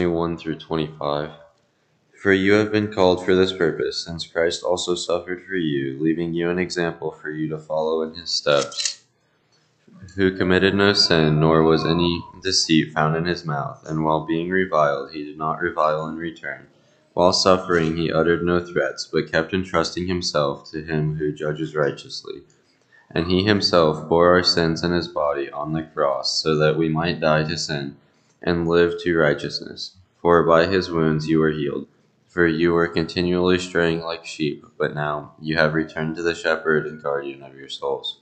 21 through 25. For you have been called for this purpose, since Christ also suffered for you, leaving you an example for you to follow in his steps, who committed no sin, nor was any deceit found in his mouth, and while being reviled, he did not revile in return. While suffering, he uttered no threats, but kept entrusting himself to him who judges righteously. And he himself bore our sins in his body on the cross, so that we might die to sin and live to righteousness. For by his wounds you were healed. For you were continually straying like sheep, but now you have returned to the shepherd and guardian of your souls.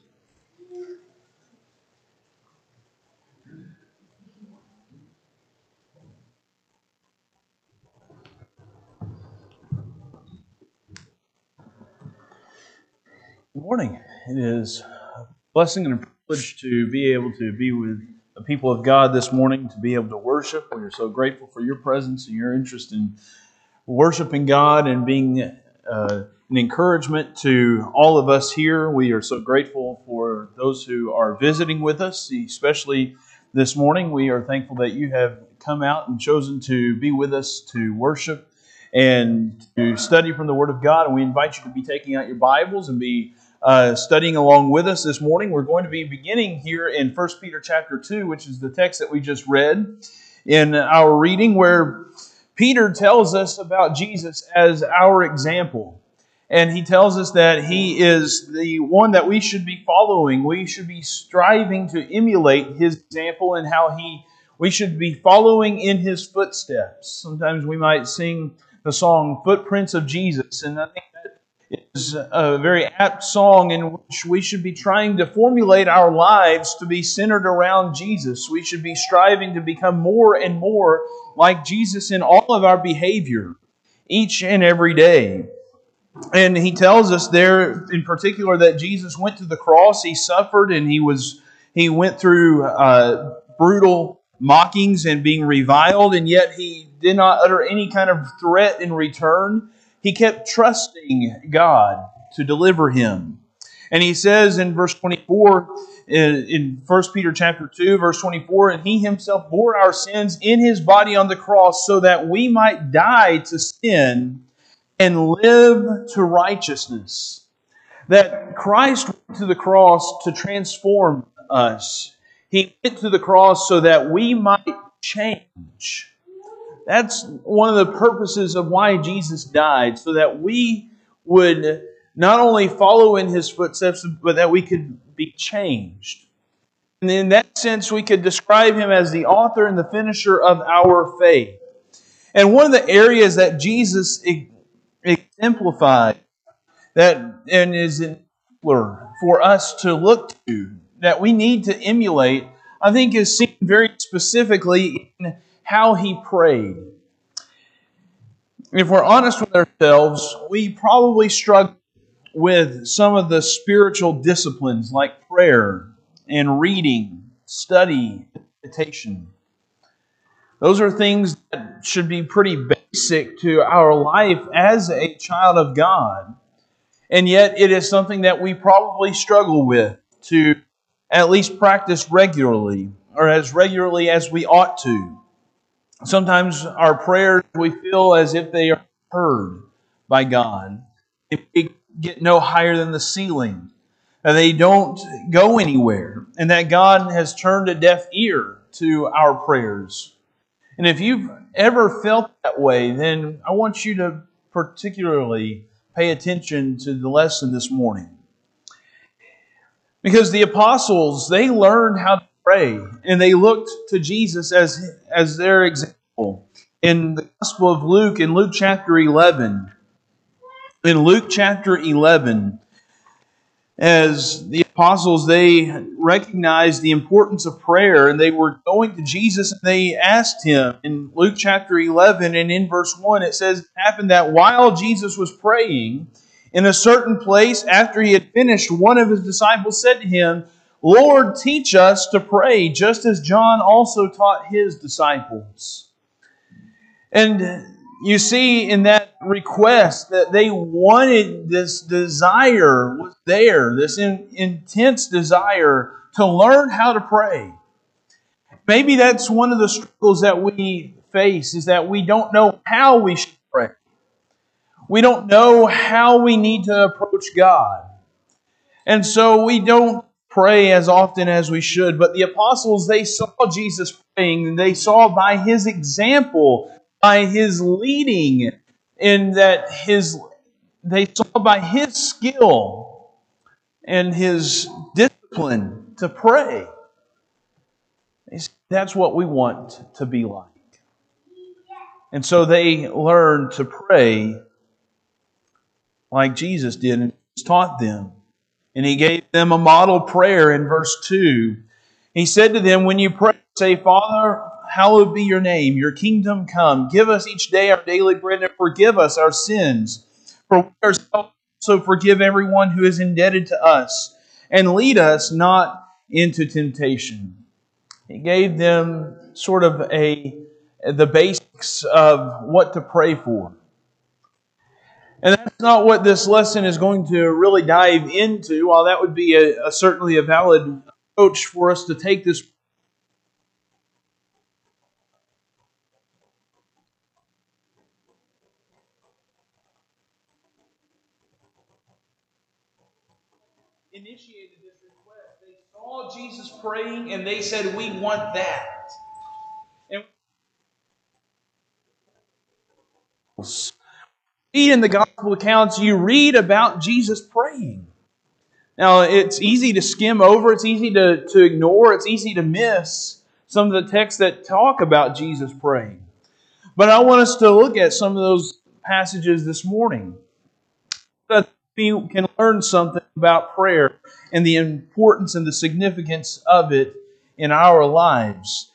Good morning. It is a blessing and a privilege to be able to be with the people of God this morning, to be able to worship. We are so grateful for your presence and your interest in worshiping God and being uh, an encouragement to all of us here. We are so grateful for those who are visiting with us, especially this morning. We are thankful that you have come out and chosen to be with us to worship and to study from the Word of God. And we invite you to be taking out your Bibles and be uh, studying along with us this morning. We're going to be beginning here in 1 Peter chapter 2, which is the text that we just read in our reading, where Peter tells us about Jesus as our example. And he tells us that he is the one that we should be following. We should be striving to emulate his example and how he we should be following in his footsteps. Sometimes we might sing the song Footprints of Jesus, and I think is a very apt song in which we should be trying to formulate our lives to be centered around Jesus. We should be striving to become more and more like Jesus in all of our behavior each and every day. And he tells us there in particular that Jesus went to the cross, he suffered, and he was he went through uh, brutal mockings and being reviled, and yet he did not utter any kind of threat in return he kept trusting God to deliver him. And he says in verse 24, in 1 Peter chapter 2, verse 24, and he himself bore our sins in his body on the cross so that we might die to sin and live to righteousness. That Christ went to the cross to transform us. He went to the cross so that we might change. That's one of the purposes of why Jesus died, so that we would not only follow in his footsteps, but that we could be changed. And in that sense, we could describe him as the author and the finisher of our faith. And one of the areas that Jesus exemplified that and is exemplar for us to look to, that we need to emulate, I think is seen very specifically in how he prayed. If we're honest with ourselves, we probably struggle with some of the spiritual disciplines like prayer and reading, study, meditation. Those are things that should be pretty basic to our life as a child of God. And yet, it is something that we probably struggle with to at least practice regularly or as regularly as we ought to. Sometimes our prayers, we feel as if they are heard by God. If they get no higher than the ceiling. They don't go anywhere. And that God has turned a deaf ear to our prayers. And if you've ever felt that way, then I want you to particularly pay attention to the lesson this morning. Because the apostles, they learned how to pray. And they looked to Jesus as, as their example. In the Gospel of Luke, in Luke chapter 11, in Luke chapter 11, as the apostles they recognized the importance of prayer and they were going to Jesus and they asked him in Luke chapter 11 and in verse 1 it says it happened that while Jesus was praying in a certain place after he had finished one of his disciples said to him Lord, teach us to pray, just as John also taught his disciples. And you see in that request that they wanted this desire was there, this in, intense desire to learn how to pray. Maybe that's one of the struggles that we face is that we don't know how we should pray. We don't know how we need to approach God. And so we don't pray as often as we should. But the apostles, they saw Jesus praying, and they saw by his example, by his leading, in that his they saw by his skill and his discipline to pray. That's what we want to be like. And so they learned to pray like Jesus did and taught them. And he gave them a model prayer in verse 2. He said to them, When you pray, say, Father, hallowed be your name, your kingdom come. Give us each day our daily bread and forgive us our sins. For we ourselves also forgive everyone who is indebted to us. And lead us not into temptation. He gave them sort of a the basics of what to pray for. And that's not what this lesson is going to really dive into. While that would be a, a certainly a valid approach for us to take this initiated this request. They saw Jesus praying and they said, We want that. And in the gospel accounts, you read about Jesus praying. Now, it's easy to skim over, it's easy to, to ignore, it's easy to miss some of the texts that talk about Jesus praying. But I want us to look at some of those passages this morning. so That we can learn something about prayer and the importance and the significance of it in our lives.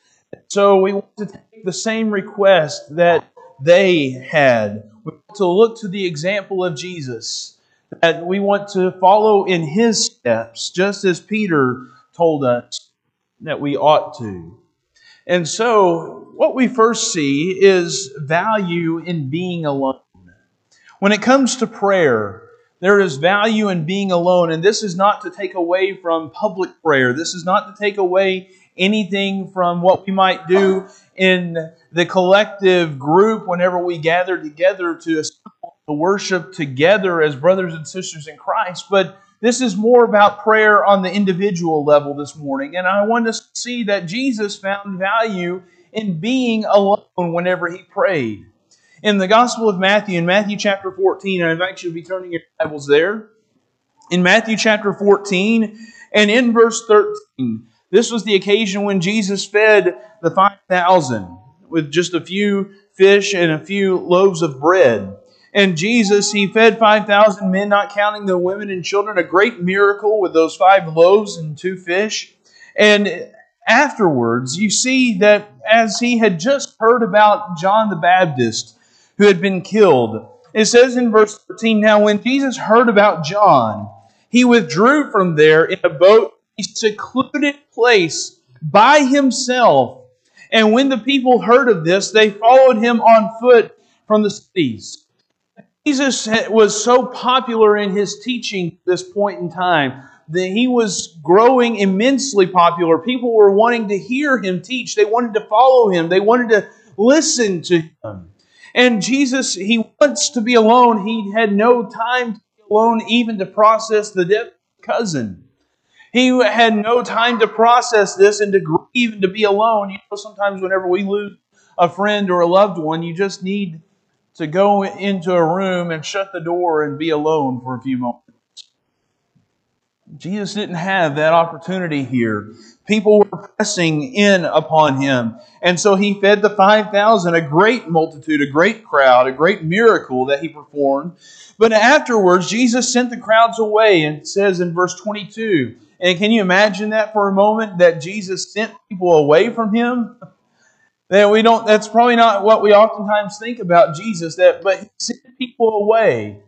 So we want to take the same request that they had. We want to look to the example of Jesus, that we want to follow in his steps, just as Peter told us that we ought to. And so, what we first see is value in being alone. When it comes to prayer, there is value in being alone, and this is not to take away from public prayer. This is not to take away anything from what we might do in the collective group whenever we gather together to worship together as brothers and sisters in Christ. But this is more about prayer on the individual level this morning. And I want us to see that Jesus found value in being alone whenever he prayed in the Gospel of Matthew, in Matthew chapter 14, and I invite you to be turning your Bibles there. In Matthew chapter 14 and in verse 13, this was the occasion when Jesus fed the 5,000 with just a few fish and a few loaves of bread. And Jesus, he fed 5,000 men, not counting the women and children, a great miracle with those five loaves and two fish. And afterwards, you see that as he had just heard about John the Baptist, who had been killed. It says in verse 13 Now, when Jesus heard about John, he withdrew from there in a boat, a secluded place by himself. And when the people heard of this, they followed him on foot from the cities. Jesus was so popular in his teaching at this point in time that he was growing immensely popular. People were wanting to hear him teach, they wanted to follow him, they wanted to listen to him. And Jesus, he wants to be alone. He had no time to be alone, even to process the death of his cousin. He had no time to process this and to grieve and to be alone. You know, sometimes whenever we lose a friend or a loved one, you just need to go into a room and shut the door and be alone for a few moments. Jesus didn't have that opportunity here. People were pressing in upon him. And so he fed the 5,000, a great multitude, a great crowd, a great miracle that he performed. But afterwards, Jesus sent the crowds away, and says in verse 22. And can you imagine that for a moment, that Jesus sent people away from him? That we don't, that's probably not what we oftentimes think about Jesus, that, but he sent people away.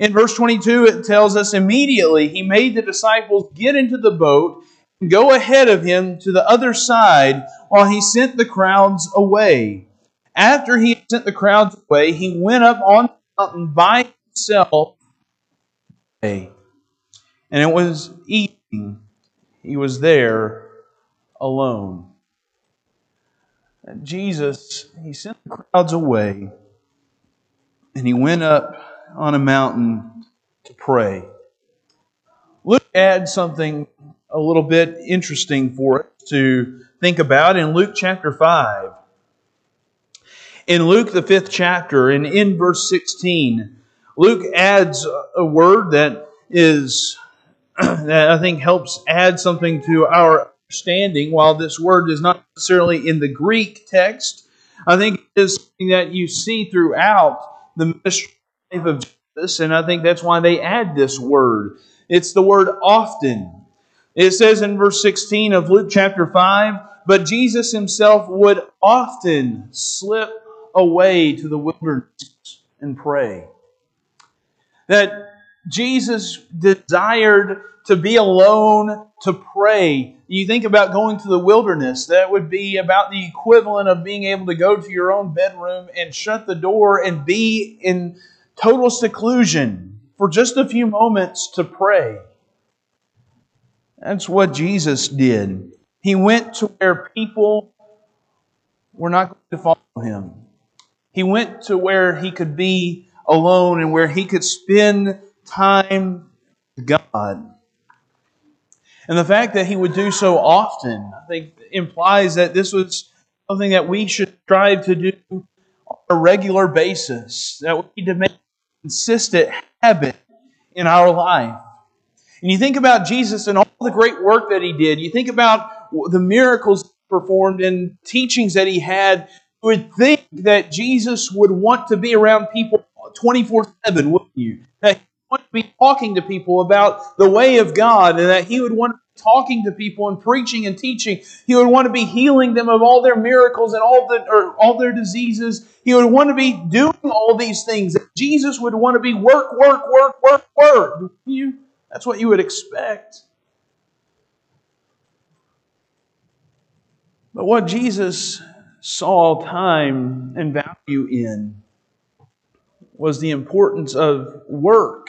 In verse 22, it tells us immediately he made the disciples get into the boat and go ahead of him to the other side while he sent the crowds away. After he sent the crowds away, he went up on the mountain by himself. And it was evening. He was there alone. Jesus, he sent the crowds away and he went up on a mountain to pray. Luke adds something a little bit interesting for us to think about in Luke chapter 5. In Luke, the fifth chapter, and in verse 16, Luke adds a word that is that I think helps add something to our understanding. While this word is not necessarily in the Greek text, I think it is something that you see throughout the ministry of Jesus, and I think that's why they add this word. It's the word often. It says in verse 16 of Luke chapter 5, but Jesus himself would often slip away to the wilderness and pray. That Jesus desired to be alone to pray. You think about going to the wilderness, that would be about the equivalent of being able to go to your own bedroom and shut the door and be in total seclusion for just a few moments to pray. That's what Jesus did. He went to where people were not going to follow him. He went to where he could be alone and where he could spend time with God. And the fact that he would do so often, I think, implies that this was something that we should strive to do on a regular basis, that we need to make a consistent habit in our life. And you think about Jesus and all the great work that he did, you think about the miracles performed and teachings that he had, you would think that Jesus would want to be around people 24 7, wouldn't you? That want to be talking to people about the way of God and that he would want to be talking to people and preaching and teaching. He would want to be healing them of all their miracles and all the or all their diseases. He would want to be doing all these things. Jesus would want to be work, work, work, work, work. You that's what you would expect. But what Jesus saw time and value in was the importance of work.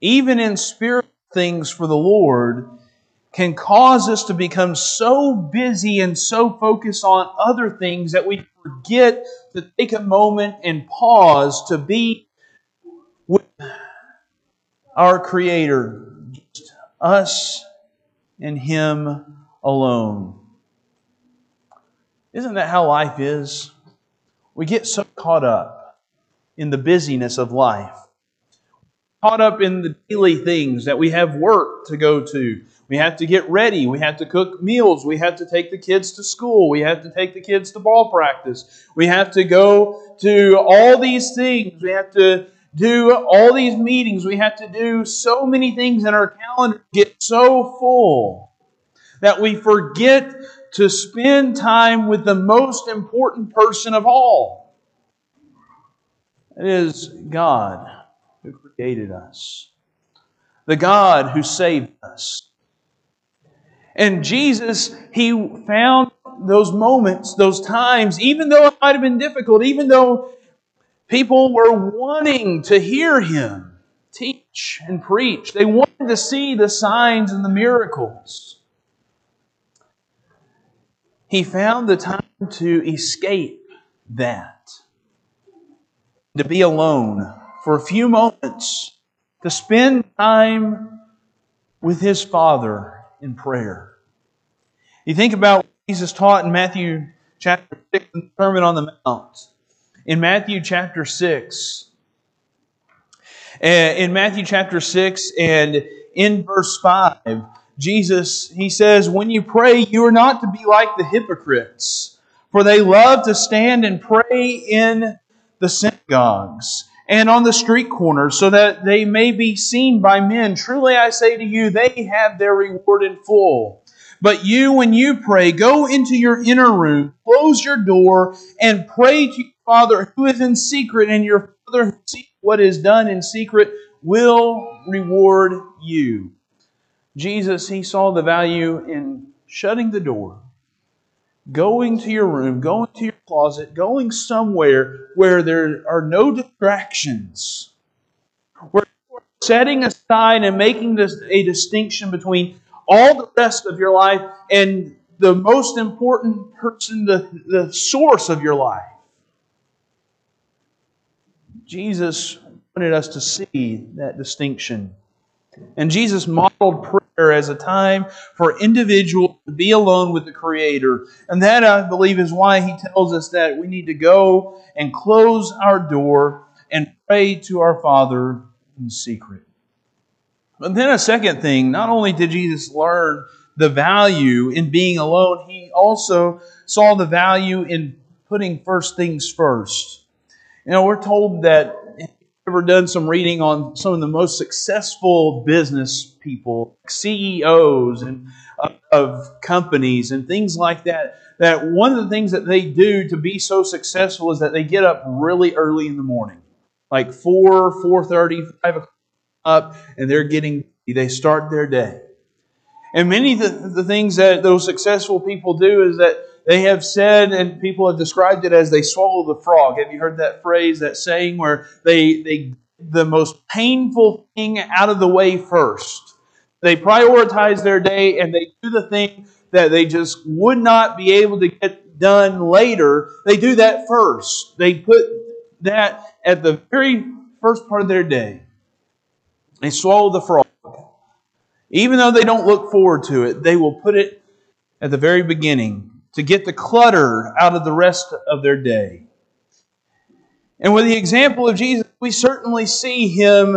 Even in spiritual things for the Lord, can cause us to become so busy and so focused on other things that we forget to take a moment and pause to be with our Creator, just us and Him alone. Isn't that how life is? We get so caught up in the busyness of life. Caught up in the daily things that we have work to go to. We have to get ready. We have to cook meals. We have to take the kids to school. We have to take the kids to ball practice. We have to go to all these things. We have to do all these meetings. We have to do so many things, in our calendar get so full that we forget to spend time with the most important person of all it is God who created us, the God who saved us. And Jesus, He found those moments, those times, even though it might have been difficult, even though people were wanting to hear Him teach and preach, they wanted to see the signs and the miracles. He found the time to escape that to be alone for a few moments, to spend time with his Father in prayer. You think about what Jesus taught in Matthew chapter 6 in the Sermon on the Mount. In Matthew chapter 6, eh, in Matthew chapter 6 and in verse 5, Jesus, he says, When you pray, you are not to be like the hypocrites, for they love to stand and pray in the synagogues and on the street corners, so that they may be seen by men. Truly I say to you, they have their reward in full. But you, when you pray, go into your inner room, close your door, and pray to your Father who is in secret, and your Father who sees what is done in secret will reward you. Jesus, he saw the value in shutting the door going to your room, going to your closet, going somewhere where there are no distractions, where you're setting aside and making this a distinction between all the rest of your life and the most important person, the, the source of your life. Jesus wanted us to see that distinction. And Jesus modeled prayer as a time for individuals to be alone with the Creator. And that, I believe, is why he tells us that we need to go and close our door and pray to our Father in secret. But then, a second thing, not only did Jesus learn the value in being alone, he also saw the value in putting first things first. You know, we're told that ever done some reading on some of the most successful business people, CEOs and uh, of companies and things like that, that one of the things that they do to be so successful is that they get up really early in the morning, like 4, 4.30, 5 o'clock up, and they're getting, they start their day. And many of the, the things that those successful people do is that they have said, and people have described it as they swallow the frog. Have you heard that phrase, that saying, where they, they the most painful thing out of the way first? They prioritize their day and they do the thing that they just would not be able to get done later. They do that first. They put that at the very first part of their day. They swallow the frog. Even though they don't look forward to it, they will put it at the very beginning to get the clutter out of the rest of their day. And with the example of Jesus, we certainly see him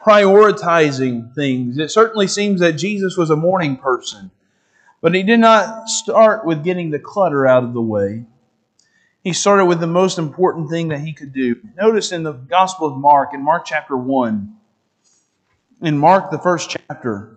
prioritizing things. It certainly seems that Jesus was a morning person, but he did not start with getting the clutter out of the way. He started with the most important thing that he could do. Notice in the Gospel of Mark, in Mark chapter 1, in Mark, the first chapter,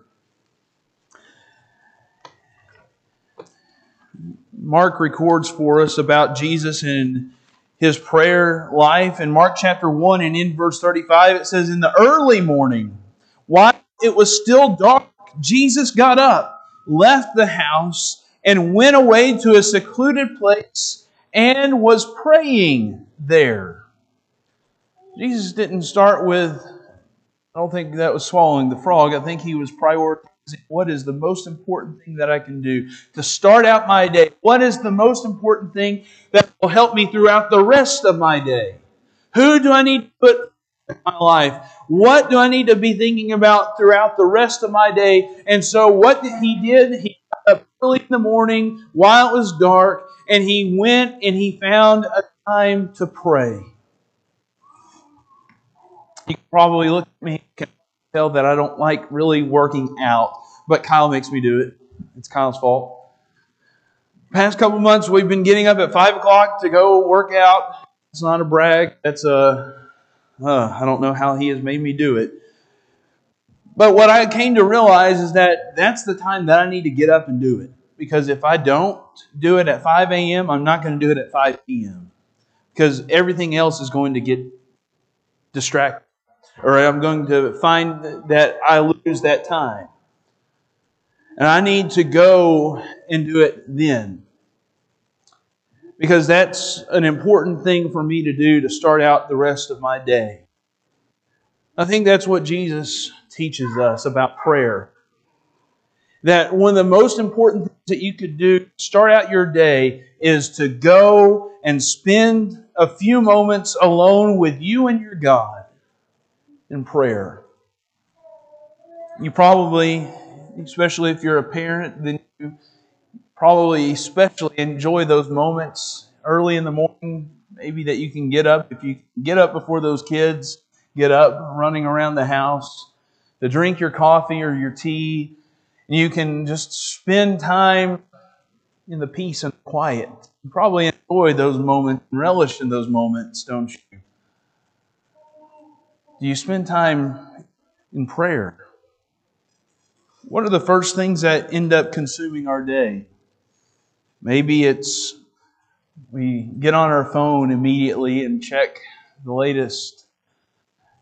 Mark records for us about Jesus and his prayer life. In Mark chapter 1 and in verse 35, it says, In the early morning, while it was still dark, Jesus got up, left the house, and went away to a secluded place and was praying there. Jesus didn't start with, I don't think that was swallowing the frog. I think he was prioritizing what is the most important thing that I can do to start out my day? What is the most important thing that will help me throughout the rest of my day? Who do I need to put in my life? What do I need to be thinking about throughout the rest of my day? And so, what did he did, he got up early in the morning while it was dark, and he went and he found a time to pray. You probably look at me tell that I don't like really working out, but Kyle makes me do it. It's Kyle's fault. Past couple months, we've been getting up at five o'clock to go work out. It's not a brag. That's a uh, I don't know how he has made me do it. But what I came to realize is that that's the time that I need to get up and do it. Because if I don't do it at 5 a.m., I'm not going to do it at 5 p.m. Because everything else is going to get distracted or I'm going to find that I lose that time. And I need to go and do it then. Because that's an important thing for me to do to start out the rest of my day. I think that's what Jesus teaches us about prayer. That one of the most important things that you could do to start out your day is to go and spend a few moments alone with you and your God in prayer. You probably, especially if you're a parent, then you probably especially enjoy those moments early in the morning. Maybe that you can get up. If you get up before those kids get up running around the house to drink your coffee or your tea, and you can just spend time in the peace and quiet. You probably enjoy those moments and relish in those moments, don't you? Do you spend time in prayer? What are the first things that end up consuming our day? Maybe it's we get on our phone immediately and check the latest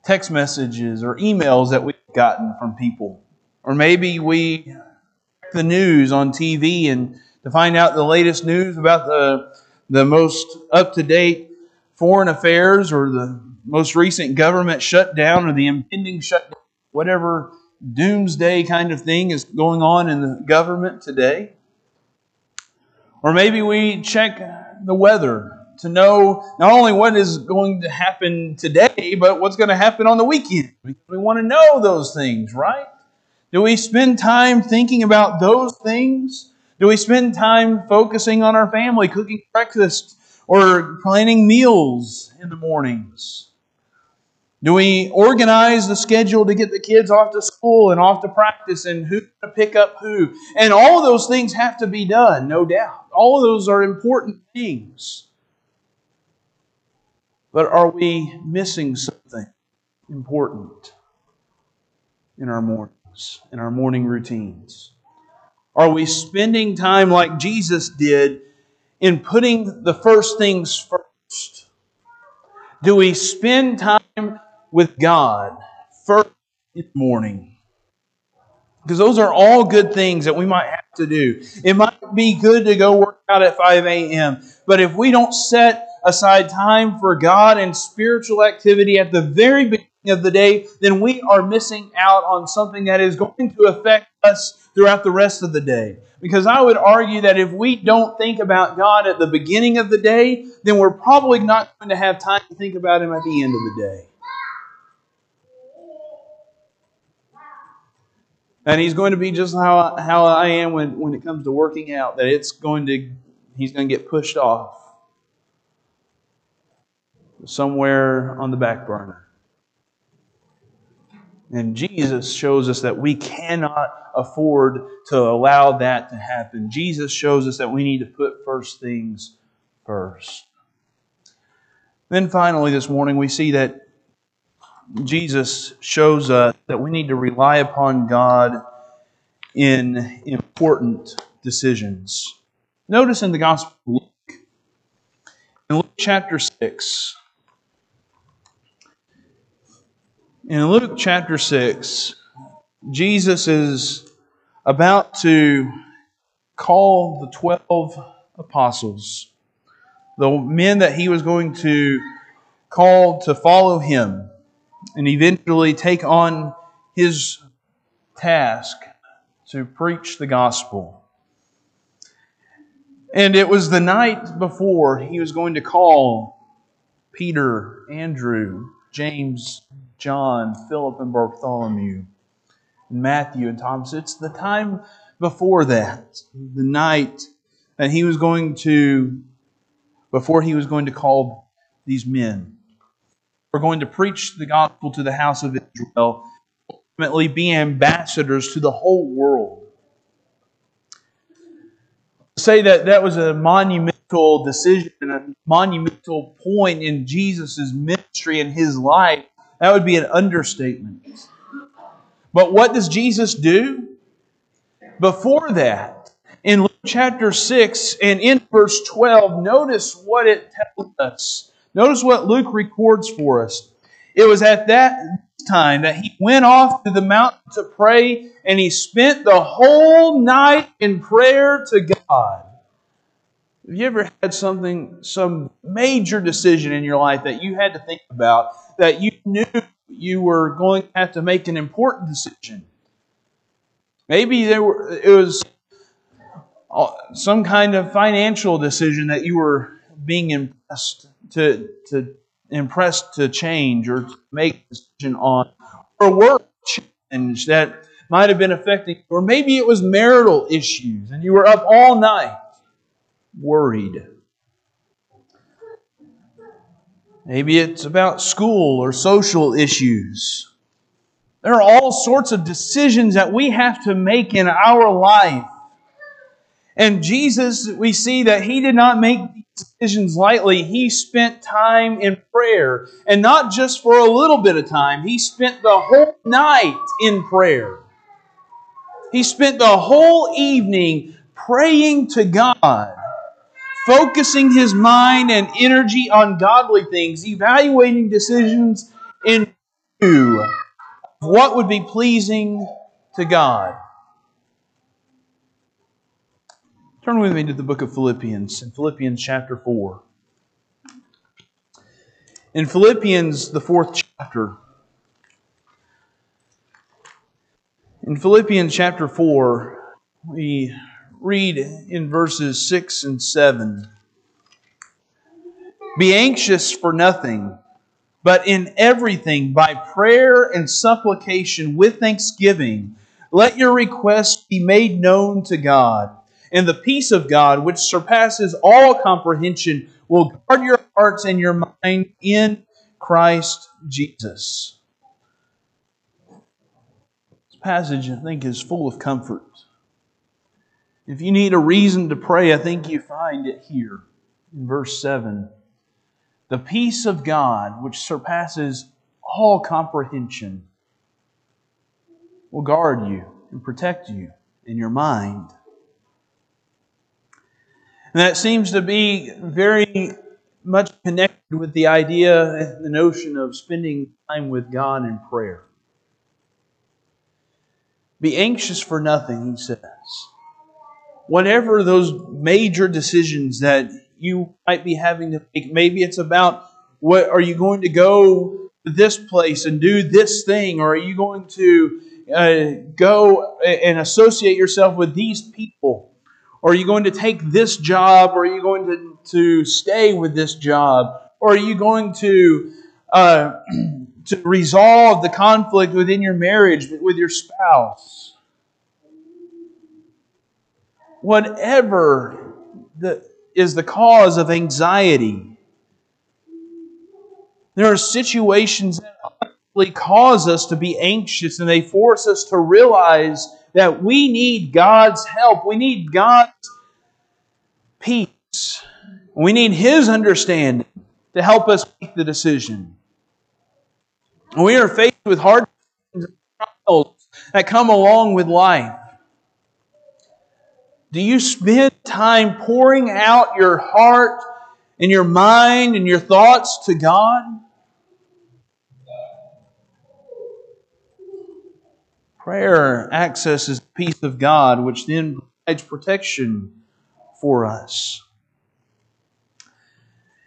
text messages or emails that we've gotten from people. Or maybe we check the news on TV and to find out the latest news about the, the most up to date foreign affairs or the most recent government shutdown or the impending shutdown, whatever doomsday kind of thing is going on in the government today. Or maybe we check the weather to know not only what is going to happen today, but what's going to happen on the weekend. We want to know those things, right? Do we spend time thinking about those things? Do we spend time focusing on our family, cooking breakfast, or planning meals in the mornings? Do we organize the schedule to get the kids off to school and off to practice and who to pick up who? And all of those things have to be done, no doubt. All of those are important things. But are we missing something important in our mornings, in our morning routines? Are we spending time like Jesus did in putting the first things first? Do we spend time with God first in the morning? Because those are all good things that we might have to do. It might be good to go work out at 5 a.m., but if we don't set aside time for God and spiritual activity at the very beginning of the day, then we are missing out on something that is going to affect us throughout the rest of the day. Because I would argue that if we don't think about God at the beginning of the day, then we're probably not going to have time to think about Him at the end of the day. And he's going to be just how, how I am when, when it comes to working out, that it's going to, he's going to get pushed off somewhere on the back burner. And Jesus shows us that we cannot afford to allow that to happen. Jesus shows us that we need to put first things first. Then finally, this morning, we see that Jesus shows us that we need to rely upon God in important decisions. Notice in the Gospel of Luke, in Luke chapter 6, in Luke chapter 6, Jesus is about to call the 12 apostles, the men that he was going to call to follow him and eventually take on his task to preach the gospel. And it was the night before he was going to call Peter, Andrew, James, John, Philip, and Bartholomew, and Matthew and Thomas. It's the time before that, the night that he was going to, before he was going to call these men. We're going to preach the gospel to the house of Israel, ultimately be ambassadors to the whole world. Say that that was a monumental decision, a monumental point in Jesus' ministry and his life. That would be an understatement. But what does Jesus do? Before that, in Luke chapter 6 and in verse 12, notice what it tells us. Notice what Luke records for us. It was at that time that he went off to the mountain to pray, and he spent the whole night in prayer to God. Have you ever had something, some major decision in your life that you had to think about, that you knew you were going to have to make an important decision? Maybe there were, it was some kind of financial decision that you were being impressed to, to impressed to change or to make a decision on, or work change that might have been affecting, or maybe it was marital issues and you were up all night worried. Maybe it's about school or social issues. There are all sorts of decisions that we have to make in our life. And Jesus, we see that He did not make decisions lightly. He spent time in prayer. And not just for a little bit of time, He spent the whole night in prayer. He spent the whole evening praying to God, focusing his mind and energy on godly things, evaluating decisions in view of what would be pleasing to God. Turn with me to the book of Philippians, in Philippians chapter 4. In Philippians, the fourth chapter, in Philippians chapter 4, we read in verses 6 and 7 Be anxious for nothing, but in everything, by prayer and supplication with thanksgiving, let your requests be made known to God. And the peace of God, which surpasses all comprehension, will guard your hearts and your mind in Christ Jesus. This passage, I think, is full of comfort. If you need a reason to pray, I think you find it here in verse 7. The peace of God, which surpasses all comprehension, will guard you and protect you in your mind. And that seems to be very much connected with the idea the notion of spending time with God in prayer. Be anxious for nothing, he says whatever those major decisions that you might be having to make, maybe it's about what are you going to go to this place and do this thing, or are you going to uh, go and associate yourself with these people? Or are you going to take this job? Or are you going to, to stay with this job? Or are you going to uh, to resolve the conflict within your marriage with your spouse? whatever the, is the cause of anxiety. There are situations that cause us to be anxious and they force us to realize that we need God's help. We need God's peace. We need His understanding to help us make the decision. We are faced with hard trials that come along with life. Do you spend time pouring out your heart and your mind and your thoughts to God? Prayer accesses the peace of God, which then provides protection for us.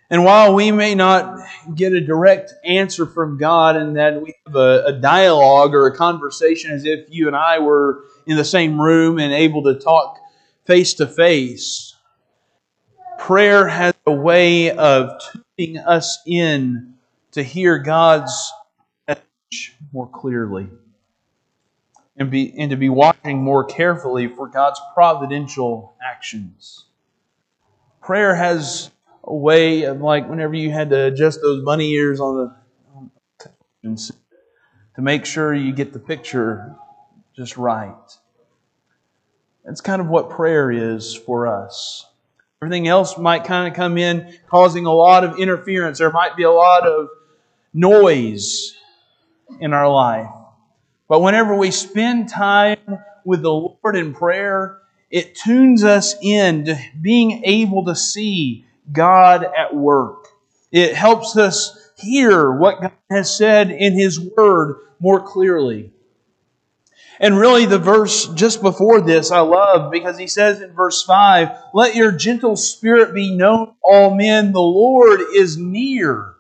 And while we may not get a direct answer from God and that we have a, a, dialogue or a conversation as if you and I were in the same room and able to talk face to face. Prayer has a way of tuning us in to hear God's message more clearly and, be, and to be watching more carefully for God's providential actions. Prayer has a way of like whenever you had to adjust those bunny ears on the to make sure you get the picture just right. That's kind of what prayer is for us. Everything else might kind of come in causing a lot of interference. There might be a lot of noise in our life. But whenever we spend time with the Lord in prayer, it tunes us in to being able to see God at work. It helps us hear what God has said in His Word more clearly. And really, the verse just before this I love because he says in verse 5 Let your gentle spirit be known all men, the Lord is near.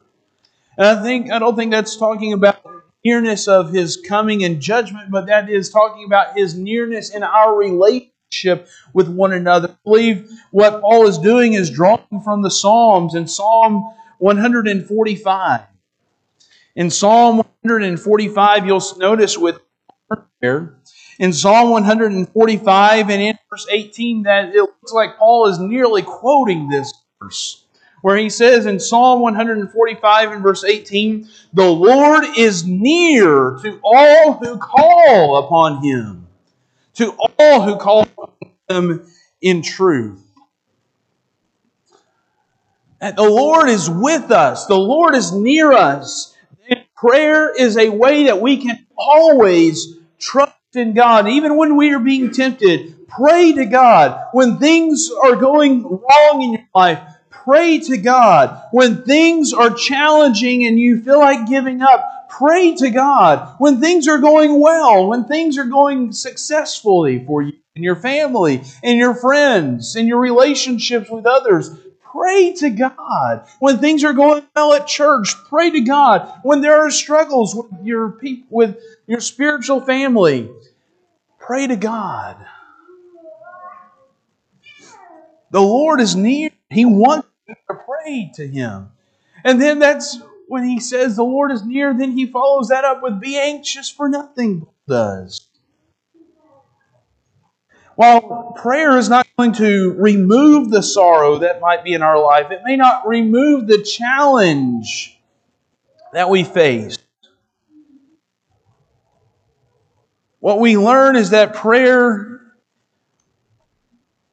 And I think I don't think that's talking about nearness of his coming and judgment, but that is talking about his nearness in our relationship with one another. I believe what Paul is doing is drawing from the Psalms in Psalm 145. In Psalm 145, you'll notice with there. In Psalm 145 and in verse 18, that it looks like Paul is nearly quoting this verse, where he says in Psalm 145 and verse 18, The Lord is near to all who call upon him, to all who call upon him in truth. That the Lord is with us, the Lord is near us. And prayer is a way that we can always Trust in God. Even when we are being tempted, pray to God. When things are going wrong in your life, pray to God. When things are challenging and you feel like giving up, pray to God. When things are going well, when things are going successfully for you and your family and your friends and your relationships with others, Pray to God. When things are going well at church, pray to God. When there are struggles with your people, with your spiritual family, pray to God. The Lord is near. He wants to pray to Him. And then that's when He says the Lord is near, then He follows that up with be anxious for nothing. Does. While prayer is not going to remove the sorrow that might be in our life, it may not remove the challenge that we face. What we learn is that prayer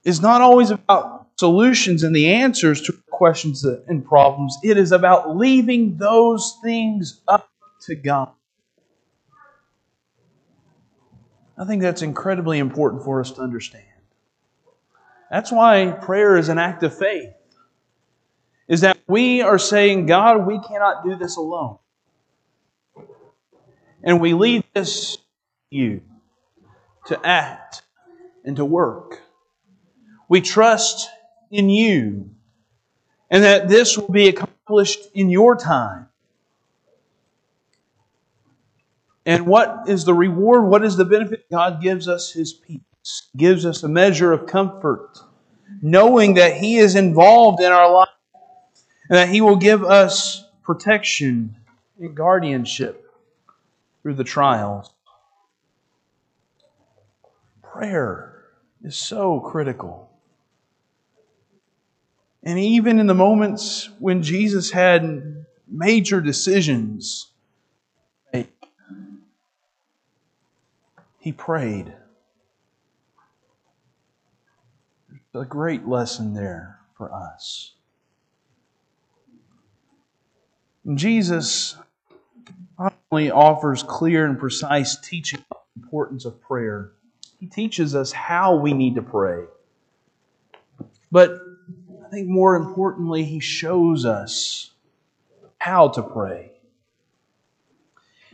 is not always about solutions and the answers to questions and problems. It is about leaving those things up to God. I think that's incredibly important for us to understand. That's why prayer is an act of faith. Is that we are saying, God, we cannot do this alone. And we leave this to you to act and to work. We trust in you and that this will be accomplished in your time. And what is the reward? What is the benefit? God gives us His peace, gives us a measure of comfort, knowing that He is involved in our life and that He will give us protection and guardianship through the trials. Prayer is so critical. And even in the moments when Jesus had major decisions he prayed. There's a great lesson there for us. And Jesus not only offers clear and precise teaching of the importance of prayer, he teaches us how we need to pray. But think more importantly, he shows us how to pray.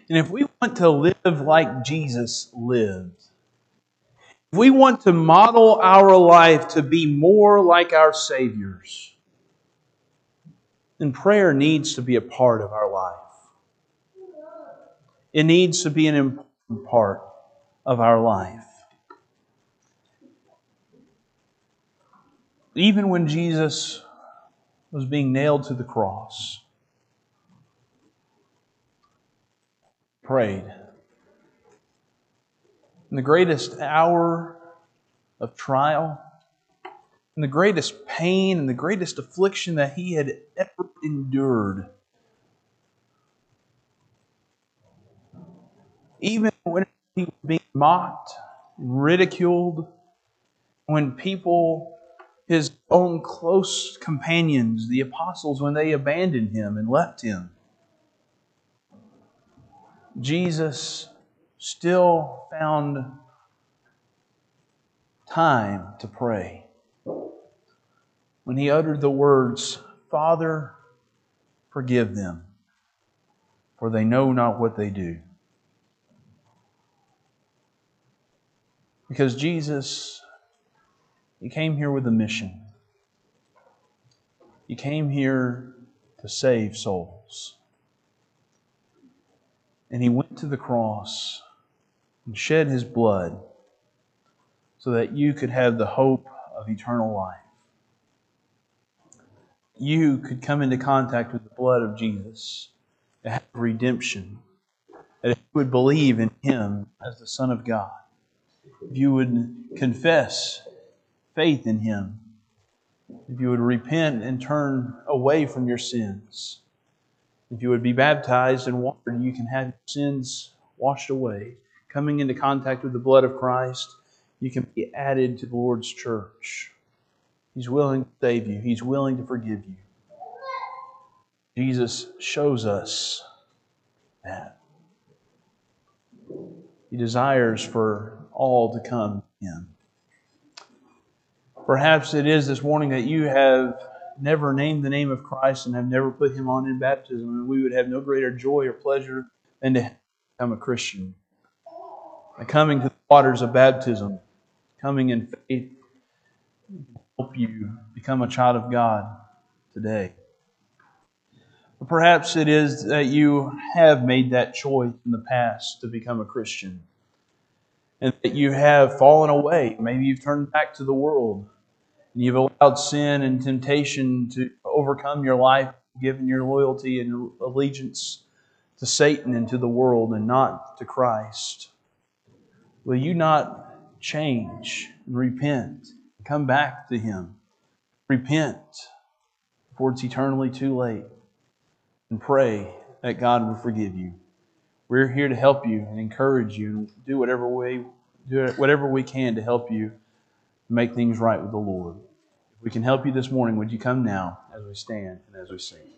And if we want to live like Jesus lived, if we want to model our life to be more like our Savior's, then prayer needs to be a part of our life. It needs to be an important part of our life. Even when Jesus was being nailed to the cross, prayed. In the greatest hour of trial, in the greatest pain and the greatest affliction that he had ever endured, even when he was being mocked, ridiculed, when people, his own close companions, the apostles, when they abandoned him and left him, Jesus still found time to pray. When he uttered the words, Father, forgive them, for they know not what they do. Because Jesus, He came here with a mission. He came here to save souls. And he went to the cross and shed his blood so that you could have the hope of eternal life. You could come into contact with the blood of Jesus and have redemption. That if you would believe in him as the Son of God, if you would confess faith in him, if you would repent and turn away from your sins, if you would be baptized in water, you can have your sins washed away. Coming into contact with the blood of Christ, you can be added to the Lord's church. He's willing to save you, He's willing to forgive you. Jesus shows us that. He desires for all to come Him. Perhaps it is this morning that you have never named the name of Christ and have never put him on in baptism, and we would have no greater joy or pleasure than to become a Christian. By coming to the waters of baptism, coming in faith, help you become a child of God today. But perhaps it is that you have made that choice in the past to become a Christian and that you have fallen away. Maybe you've turned back to the world and you've allowed sin and temptation to overcome your life, given your loyalty and allegiance to Satan and to the world and not to Christ, will you not change and repent? Come back to Him. Repent before it's eternally too late and pray that God will forgive you. We're here to help you and encourage you and do whatever way do whatever we can to help you make things right with the Lord. If we can help you this morning, would you come now as we stand and as we sing?